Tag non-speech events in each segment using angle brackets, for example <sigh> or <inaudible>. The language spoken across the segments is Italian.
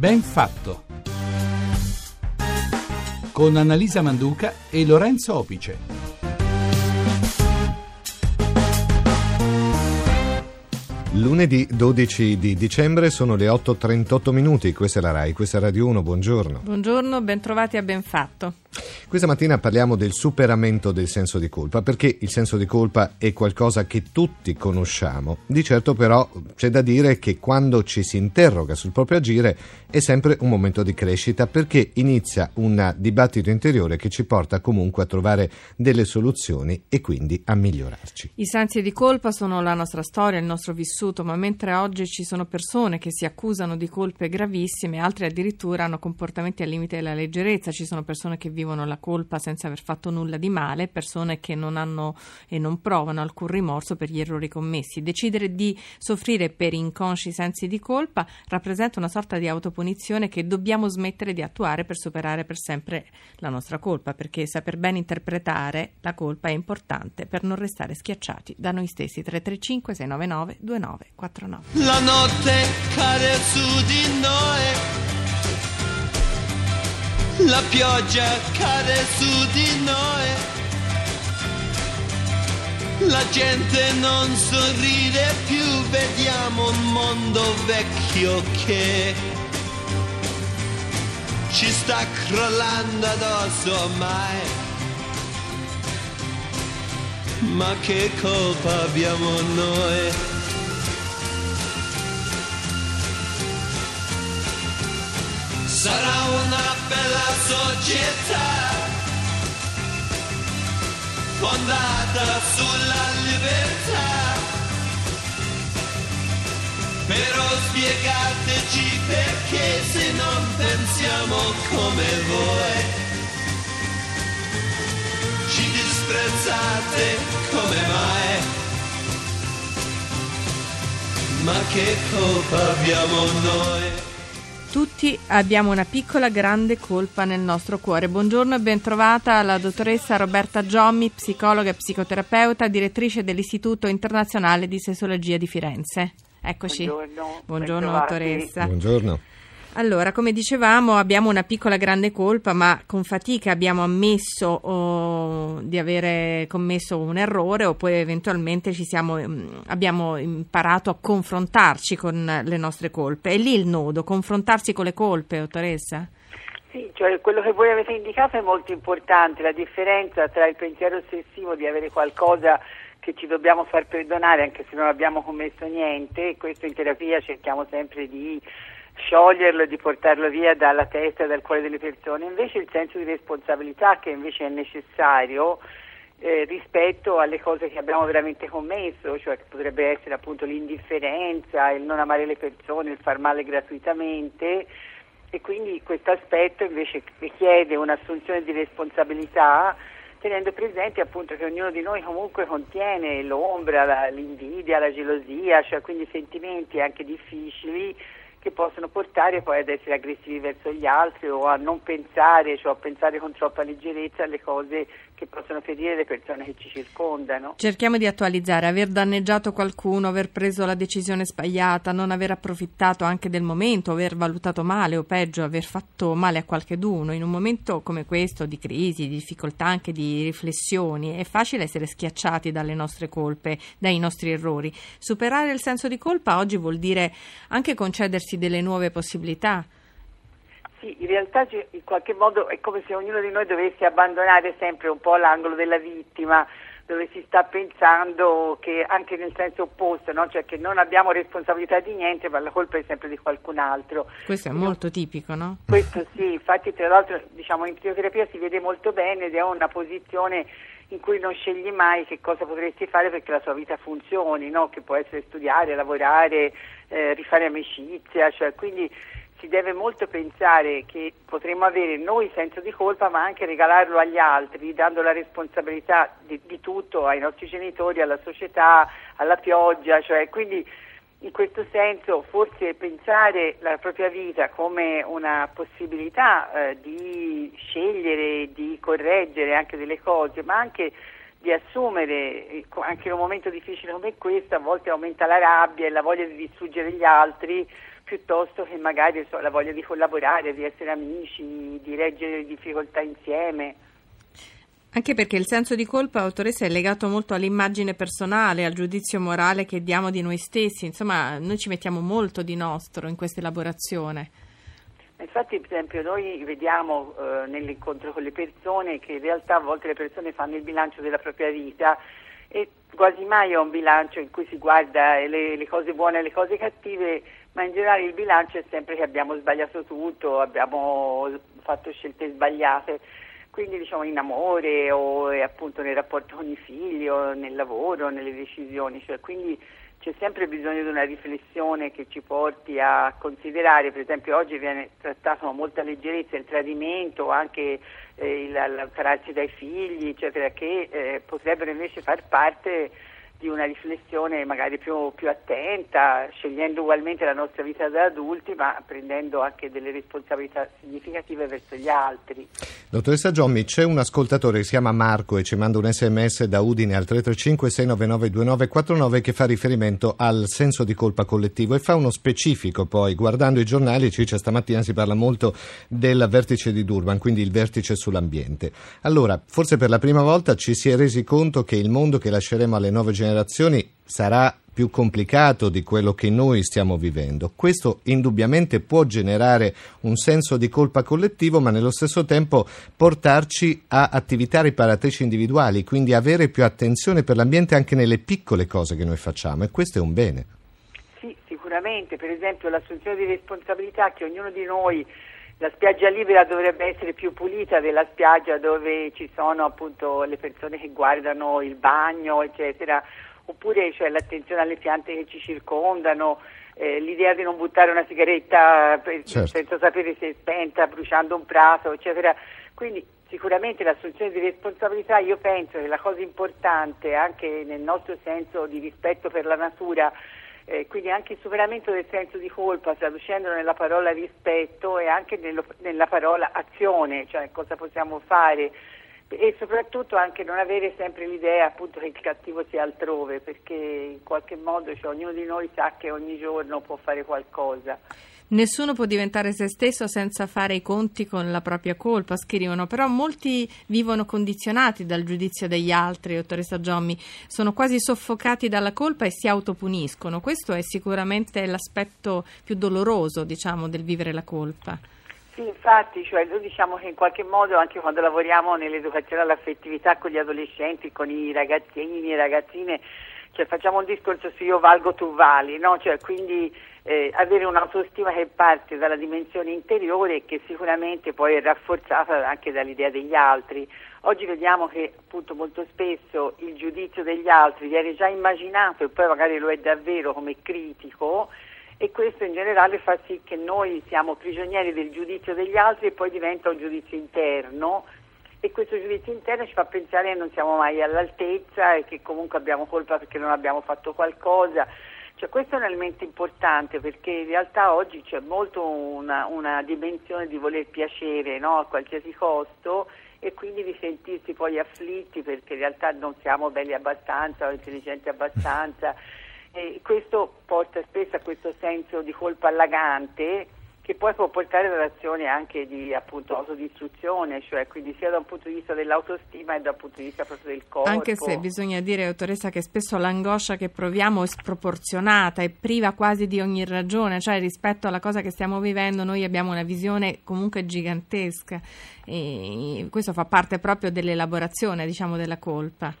Ben fatto. Con Annalisa Manduca e Lorenzo Opice. Lunedì 12 di dicembre sono le 8.38 minuti, questa è la RAI, questa è Radio 1, buongiorno. Buongiorno, bentrovati a Benfatto. Questa mattina parliamo del superamento del senso di colpa, perché il senso di colpa è qualcosa che tutti conosciamo. Di certo però c'è da dire che quando ci si interroga sul proprio agire è sempre un momento di crescita, perché inizia un dibattito interiore che ci porta comunque a trovare delle soluzioni e quindi a migliorarci. I sensi di colpa sono la nostra storia, il nostro vissuto, ma mentre oggi ci sono persone che si accusano di colpe gravissime, altre addirittura hanno comportamenti al limite della leggerezza, ci sono persone che vivono la colpa senza aver fatto nulla di male, persone che non hanno e non provano alcun rimorso per gli errori commessi. Decidere di soffrire per inconsci sensi di colpa rappresenta una sorta di autopunizione che dobbiamo smettere di attuare per superare per sempre la nostra colpa, perché saper bene interpretare la colpa è importante per non restare schiacciati da noi stessi. 335 699 2949. La notte cade su di noi la pioggia cade su di noi. La gente non sorride più, vediamo un mondo vecchio che ci sta crollando addosso ormai. Ma che colpa abbiamo noi? Sarà una bella società fondata sulla libertà. Però spiegateci perché se non pensiamo come voi ci disprezzate come mai. Ma che colpa abbiamo noi? Tutti abbiamo una piccola grande colpa nel nostro cuore. Buongiorno e bentrovata la dottoressa Roberta Giommi, psicologa e psicoterapeuta, direttrice dell'Istituto Internazionale di Sesologia di Firenze. Eccoci. Buongiorno, Buongiorno dottoressa. Buongiorno. Allora, come dicevamo, abbiamo una piccola grande colpa, ma con fatica abbiamo ammesso oh, di avere commesso un errore o poi eventualmente siamo, mm, abbiamo imparato a confrontarci con le nostre colpe. È lì il nodo, confrontarsi con le colpe, dottoressa? Sì, cioè quello che voi avete indicato è molto importante, la differenza tra il pensiero ossessivo di avere qualcosa che ci dobbiamo far perdonare anche se non abbiamo commesso niente, questo in terapia cerchiamo sempre di scioglierlo e di portarlo via dalla testa e dal cuore delle persone, invece il senso di responsabilità che invece è necessario eh, rispetto alle cose che abbiamo veramente commesso, cioè che potrebbe essere appunto l'indifferenza, il non amare le persone, il far male gratuitamente. E quindi questo aspetto invece richiede un'assunzione di responsabilità tenendo presente appunto che ognuno di noi comunque contiene l'ombra, la, l'invidia, la gelosia, cioè quindi sentimenti anche difficili che possono portare poi ad essere aggressivi verso gli altri o a non pensare, cioè a pensare con troppa leggerezza alle cose che possono ferire le persone che ci circondano. Cerchiamo di attualizzare, aver danneggiato qualcuno, aver preso la decisione sbagliata, non aver approfittato anche del momento, aver valutato male o peggio, aver fatto male a qualcheduno. In un momento come questo di crisi, di difficoltà, anche di riflessioni, è facile essere schiacciati dalle nostre colpe, dai nostri errori. Superare il senso di colpa oggi vuol dire anche concedersi delle nuove possibilità sì, in realtà in qualche modo è come se ognuno di noi dovesse abbandonare sempre un po' l'angolo della vittima, dove si sta pensando che anche nel senso opposto, no? cioè che non abbiamo responsabilità di niente, ma la colpa è sempre di qualcun altro. Questo è molto tipico, no? Questo sì, infatti tra l'altro diciamo, in psicoterapia si vede molto bene ed è una posizione in cui non scegli mai che cosa potresti fare perché la tua vita funzioni, no? che può essere studiare, lavorare, eh, rifare amicizia, cioè, quindi si deve molto pensare che potremmo avere noi senso di colpa ma anche regalarlo agli altri dando la responsabilità di, di tutto ai nostri genitori, alla società, alla pioggia, cioè quindi in questo senso forse pensare la propria vita come una possibilità eh, di scegliere, di correggere anche delle cose, ma anche di assumere, eh, anche in un momento difficile come questo, a volte aumenta la rabbia e la voglia di distruggere gli altri piuttosto che magari so, la voglia di collaborare, di essere amici, di reggere le difficoltà insieme. Anche perché il senso di colpa, autoressa, è legato molto all'immagine personale, al giudizio morale che diamo di noi stessi. Insomma, noi ci mettiamo molto di nostro in questa elaborazione. Infatti, per esempio, noi vediamo eh, nell'incontro con le persone che in realtà a volte le persone fanno il bilancio della propria vita e quasi mai è un bilancio in cui si guarda le, le cose buone e le cose cattive, ma in generale il bilancio è sempre che abbiamo sbagliato tutto, abbiamo fatto scelte sbagliate quindi diciamo in amore o appunto nel rapporto con i figli o nel lavoro, nelle decisioni, cioè, quindi c'è sempre bisogno di una riflessione che ci porti a considerare, per esempio oggi viene trattato con molta leggerezza il tradimento, anche eh, il allontanarsi dai figli, eccetera, che eh, potrebbero invece far parte di una riflessione magari più, più, attenta, scegliendo ugualmente la nostra vita da adulti, ma prendendo anche delle responsabilità significative verso gli altri. Dottoressa Giommi, c'è un ascoltatore che si chiama Marco e ci manda un sms da Udine al 335 699 2949 che fa riferimento al senso di colpa collettivo e fa uno specifico poi, guardando i giornali, ci dice stamattina si parla molto del vertice di Durban, quindi il vertice sull'ambiente. Allora, forse per la prima volta ci si è resi conto che il mondo che lasceremo alle nuove generazioni generazioni sarà più complicato di quello che noi stiamo vivendo. Questo indubbiamente può generare un senso di colpa collettivo, ma nello stesso tempo portarci a attività riparatrici individuali, quindi avere più attenzione per l'ambiente anche nelle piccole cose che noi facciamo e questo è un bene. Sì, sicuramente, per esempio l'assunzione di responsabilità che ognuno di noi la spiaggia libera dovrebbe essere più pulita della spiaggia dove ci sono appunto le persone che guardano il bagno, eccetera, oppure cioè, l'attenzione alle piante che ci circondano, eh, l'idea di non buttare una sigaretta per, certo. senza sapere se è spenta, bruciando un prato, eccetera. Quindi sicuramente l'assunzione di responsabilità, io penso che la cosa importante anche nel nostro senso di rispetto per la natura eh, quindi anche il superamento del senso di colpa, traducendolo nella parola rispetto e anche nello, nella parola azione, cioè cosa possiamo fare e soprattutto anche non avere sempre l'idea appunto che il cattivo sia altrove, perché in qualche modo cioè, ognuno di noi sa che ogni giorno può fare qualcosa. Nessuno può diventare se stesso senza fare i conti con la propria colpa, scrivono, però molti vivono condizionati dal giudizio degli altri, dottoressa Giommi, sono quasi soffocati dalla colpa e si autopuniscono. Questo è sicuramente l'aspetto più doloroso, diciamo, del vivere la colpa. Sì, infatti, cioè, noi diciamo che in qualche modo anche quando lavoriamo nell'educazione all'affettività con gli adolescenti, con i ragazzini e ragazzine, cioè, facciamo un discorso su io valgo, tu vali, no? cioè, quindi eh, avere un'autostima che parte dalla dimensione interiore e che sicuramente poi è rafforzata anche dall'idea degli altri. Oggi vediamo che appunto molto spesso il giudizio degli altri viene già immaginato e poi magari lo è davvero come critico e questo in generale fa sì che noi siamo prigionieri del giudizio degli altri e poi diventa un giudizio interno e questo giudizio interno ci fa pensare che non siamo mai all'altezza e che comunque abbiamo colpa perché non abbiamo fatto qualcosa. Cioè, questo è un elemento importante perché in realtà oggi c'è molto una, una dimensione di voler piacere no? a qualsiasi costo e quindi di sentirsi poi afflitti perché in realtà non siamo belli abbastanza o intelligenti abbastanza <laughs> e questo porta spesso a questo senso di colpa allagante che poi può portare ad azioni anche di appunto autodistruzione, cioè quindi sia da un punto di vista dell'autostima e da un punto di vista proprio del corpo. Anche se bisogna dire, dottoressa, che spesso l'angoscia che proviamo è sproporzionata e priva quasi di ogni ragione, cioè rispetto alla cosa che stiamo vivendo noi abbiamo una visione comunque gigantesca e questo fa parte proprio dell'elaborazione, diciamo, della colpa.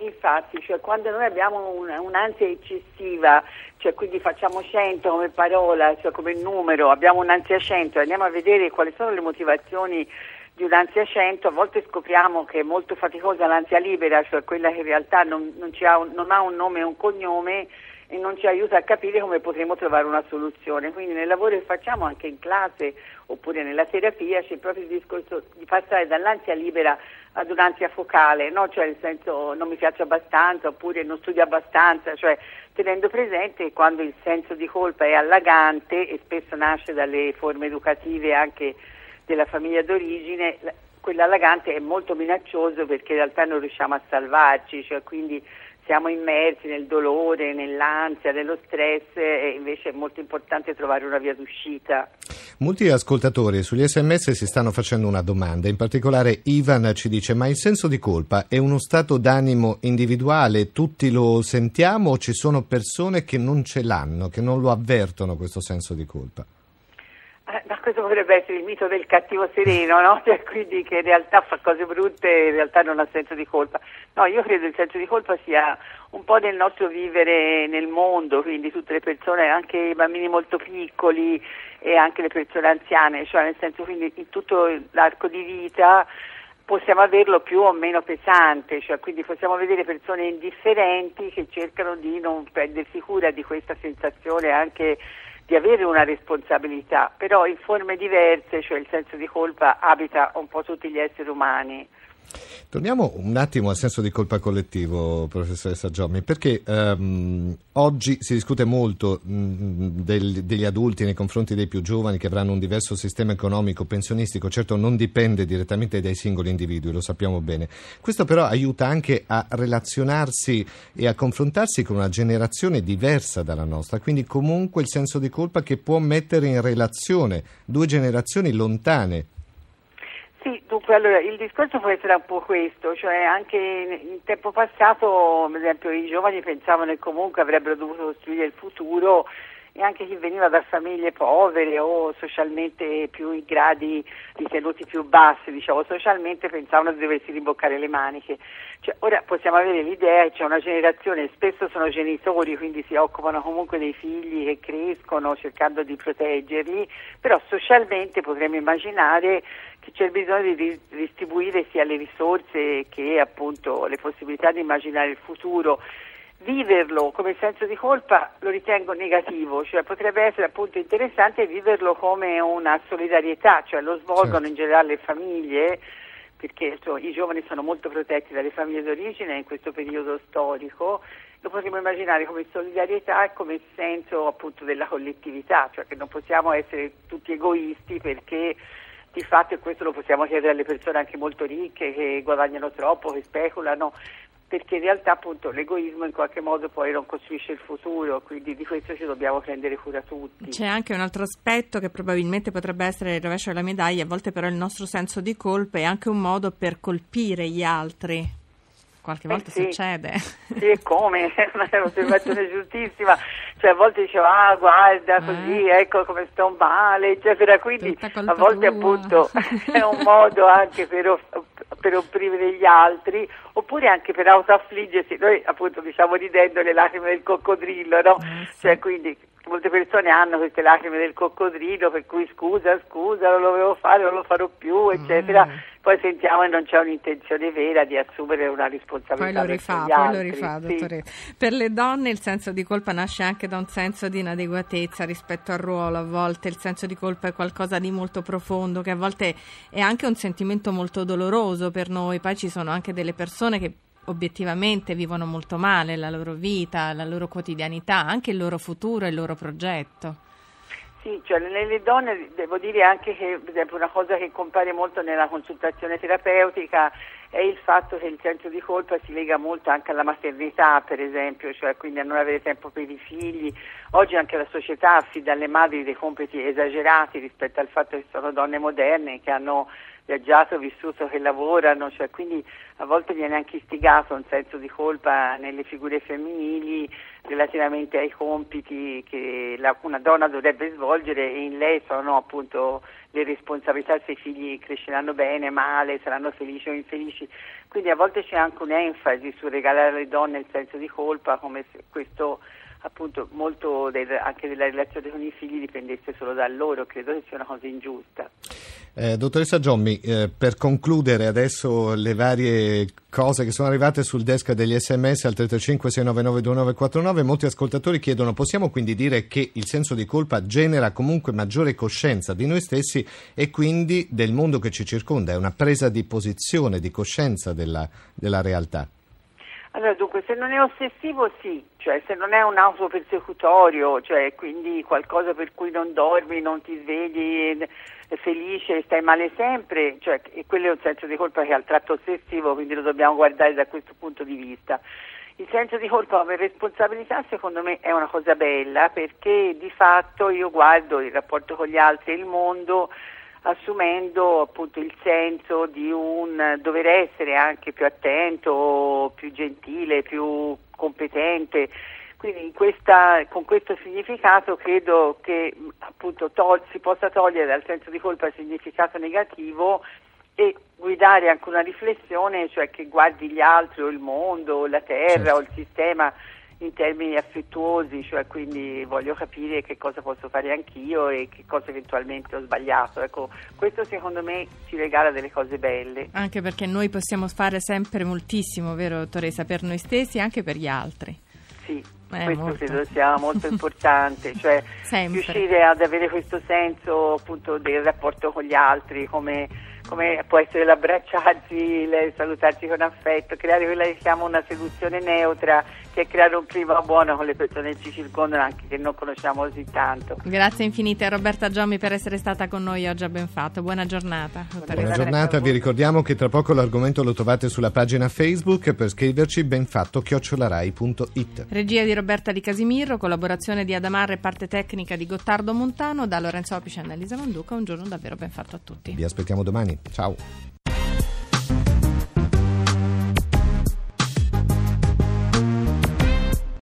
Infatti, cioè, quando noi abbiamo un, un'ansia eccessiva, cioè, quindi facciamo 100 come parola, cioè come numero, abbiamo un'ansia 100 e andiamo a vedere quali sono le motivazioni di un'ansia 100, a volte scopriamo che è molto faticosa l'ansia libera, cioè quella che in realtà non, non, ha, un, non ha un nome e un cognome e non ci aiuta a capire come potremo trovare una soluzione. Quindi nel lavoro che facciamo anche in classe oppure nella terapia c'è proprio il discorso di passare dall'ansia libera ad un'ansia focale, no? cioè nel senso non mi piace abbastanza oppure non studio abbastanza, cioè tenendo presente quando il senso di colpa è allagante e spesso nasce dalle forme educative anche della famiglia d'origine, quello allagante è molto minaccioso perché in realtà non riusciamo a salvarci, cioè quindi siamo immersi nel dolore, nell'ansia, nello stress e invece è molto importante trovare una via d'uscita. Molti ascoltatori sugli sms si stanno facendo una domanda, in particolare Ivan ci dice ma il senso di colpa è uno stato d'animo individuale, tutti lo sentiamo o ci sono persone che non ce l'hanno, che non lo avvertono questo senso di colpa? Questo potrebbe essere il mito del cattivo sereno, no? <laughs> Cioè, quindi che in realtà fa cose brutte e in realtà non ha senso di colpa. No, io credo il senso di colpa sia un po' del nostro vivere nel mondo, quindi tutte le persone, anche i bambini molto piccoli e anche le persone anziane, cioè nel senso quindi in tutto l'arco di vita possiamo averlo più o meno pesante, cioè quindi possiamo vedere persone indifferenti che cercano di non prendersi cura di questa sensazione anche di avere una responsabilità, però in forme diverse, cioè il senso di colpa abita un po' tutti gli esseri umani. Torniamo un attimo al senso di colpa collettivo, professoressa Giommi, perché um, oggi si discute molto mh, del, degli adulti nei confronti dei più giovani che avranno un diverso sistema economico pensionistico, certo non dipende direttamente dai singoli individui, lo sappiamo bene. Questo però aiuta anche a relazionarsi e a confrontarsi con una generazione diversa dalla nostra, quindi comunque il senso di colpa che può mettere in relazione due generazioni lontane allora il discorso può essere un po' questo, cioè anche in, in tempo passato, ad esempio, i giovani pensavano che comunque avrebbero dovuto costruire il futuro e anche chi veniva da famiglie povere o socialmente più in gradi ritenuti più bassi, diciamo socialmente, pensavano di doversi rimboccare le maniche. Cioè, ora possiamo avere l'idea che c'è una generazione, spesso sono genitori, quindi si occupano comunque dei figli che crescono cercando di proteggerli, però socialmente potremmo immaginare che c'è bisogno di distribuire sia le risorse che appunto le possibilità di immaginare il futuro viverlo come senso di colpa lo ritengo negativo, cioè potrebbe essere appunto interessante viverlo come una solidarietà, cioè lo svolgono certo. in generale le famiglie, perché cioè, i giovani sono molto protetti dalle famiglie d'origine in questo periodo storico, lo potremmo immaginare come solidarietà e come senso appunto della collettività, cioè che non possiamo essere tutti egoisti perché di fatto e questo lo possiamo chiedere alle persone anche molto ricche che guadagnano troppo, che speculano, perché in realtà appunto l'egoismo in qualche modo poi non costruisce il futuro, quindi di questo ci dobbiamo prendere cura tutti. C'è anche un altro aspetto che probabilmente potrebbe essere il rovescio della medaglia, a volte però il nostro senso di colpa è anche un modo per colpire gli altri. Qualche eh volta sì. succede. Sì, e come? <laughs> È un'osservazione giustissima. Cioè, a volte dicevo, ah, guarda, eh. così, ecco come sto male, eccetera. Quindi, a volte, tua. appunto, <laughs> è un modo anche per, per opprimere gli altri, oppure anche per autoaffliggersi. Noi, appunto, diciamo ridendo le lacrime del coccodrillo, no? Eh. Cioè, quindi, molte persone hanno queste lacrime del coccodrillo, per cui scusa, scusa, non lo dovevo fare, non lo farò più, eccetera. Mm poi sentiamo che non c'è un'intenzione vera di assumere una responsabilità. Poi lo rifà, poi altri. lo rifà, dottore. Sì. Per le donne il senso di colpa nasce anche da un senso di inadeguatezza rispetto al ruolo, a volte il senso di colpa è qualcosa di molto profondo, che a volte è anche un sentimento molto doloroso per noi, poi ci sono anche delle persone che obiettivamente vivono molto male la loro vita, la loro quotidianità, anche il loro futuro e il loro progetto. Sì, cioè nelle donne devo dire anche che per esempio una cosa che compare molto nella consultazione terapeutica è il fatto che il senso di colpa si lega molto anche alla maternità, per esempio, cioè quindi a non avere tempo per i figli. Oggi anche la società affida alle madri dei compiti esagerati rispetto al fatto che sono donne moderne che hanno viaggiato, vissuto, che lavorano, cioè quindi a volte viene anche istigato un senso di colpa nelle figure femminili relativamente ai compiti che la, una donna dovrebbe svolgere e in lei sono appunto le responsabilità se i figli cresceranno bene, male, saranno felici o infelici. Quindi a volte c'è anche un'enfasi su regalare alle donne il senso di colpa come se questo appunto molto del, anche della relazione con i figli dipendesse solo da loro, credo che sia una cosa ingiusta. Eh, dottoressa Giommi, eh, per concludere adesso le varie cose che sono arrivate sul desk degli sms al 335 699 2949, molti ascoltatori chiedono possiamo quindi dire che il senso di colpa genera comunque maggiore coscienza di noi stessi e quindi del mondo che ci circonda, è una presa di posizione, di coscienza della, della realtà? Allora, dunque, se non è ossessivo sì, cioè se non è un autopersecutorio, cioè quindi qualcosa per cui non dormi, non ti svegli eh, felice, stai male sempre, cioè, e quello è un senso di colpa che ha il tratto ossessivo, quindi lo dobbiamo guardare da questo punto di vista. Il senso di colpa come responsabilità secondo me è una cosa bella perché di fatto io guardo il rapporto con gli altri e il mondo assumendo appunto il senso di un dover essere anche più attento, più gentile, più competente. Quindi questa, con questo significato credo che appunto tol- si possa togliere dal senso di colpa il significato negativo e guidare anche una riflessione, cioè che guardi gli altri o il mondo o la terra certo. o il sistema in termini affettuosi, cioè quindi voglio capire che cosa posso fare anch'io e che cosa eventualmente ho sbagliato. Ecco, questo secondo me ci regala delle cose belle. Anche perché noi possiamo fare sempre moltissimo, vero Toresa, per noi stessi e anche per gli altri. Sì, eh, questo molto. credo sia molto <laughs> importante, cioè riuscire ad avere questo senso appunto del rapporto con gli altri, come come può essere l'abbracciarsi, salutarsi con affetto, creare quella che chiamo una seduzione neutra, che è creare un clima buono con le persone che ci circondano, anche che non conosciamo così tanto. Grazie infinite a Roberta Giommi per essere stata con noi oggi a Benfatto. Buona giornata. Buona, Buona giornata, vi ricordiamo che tra poco l'argomento lo trovate sulla pagina Facebook per scriverci benfatto-rai.it. Regia di Roberta Di Casimiro, collaborazione di Adamarre e parte tecnica di Gottardo Montano, da Lorenzo Apice e Annalisa Manduca. Un giorno davvero ben fatto a tutti. Vi aspettiamo domani. Ciao.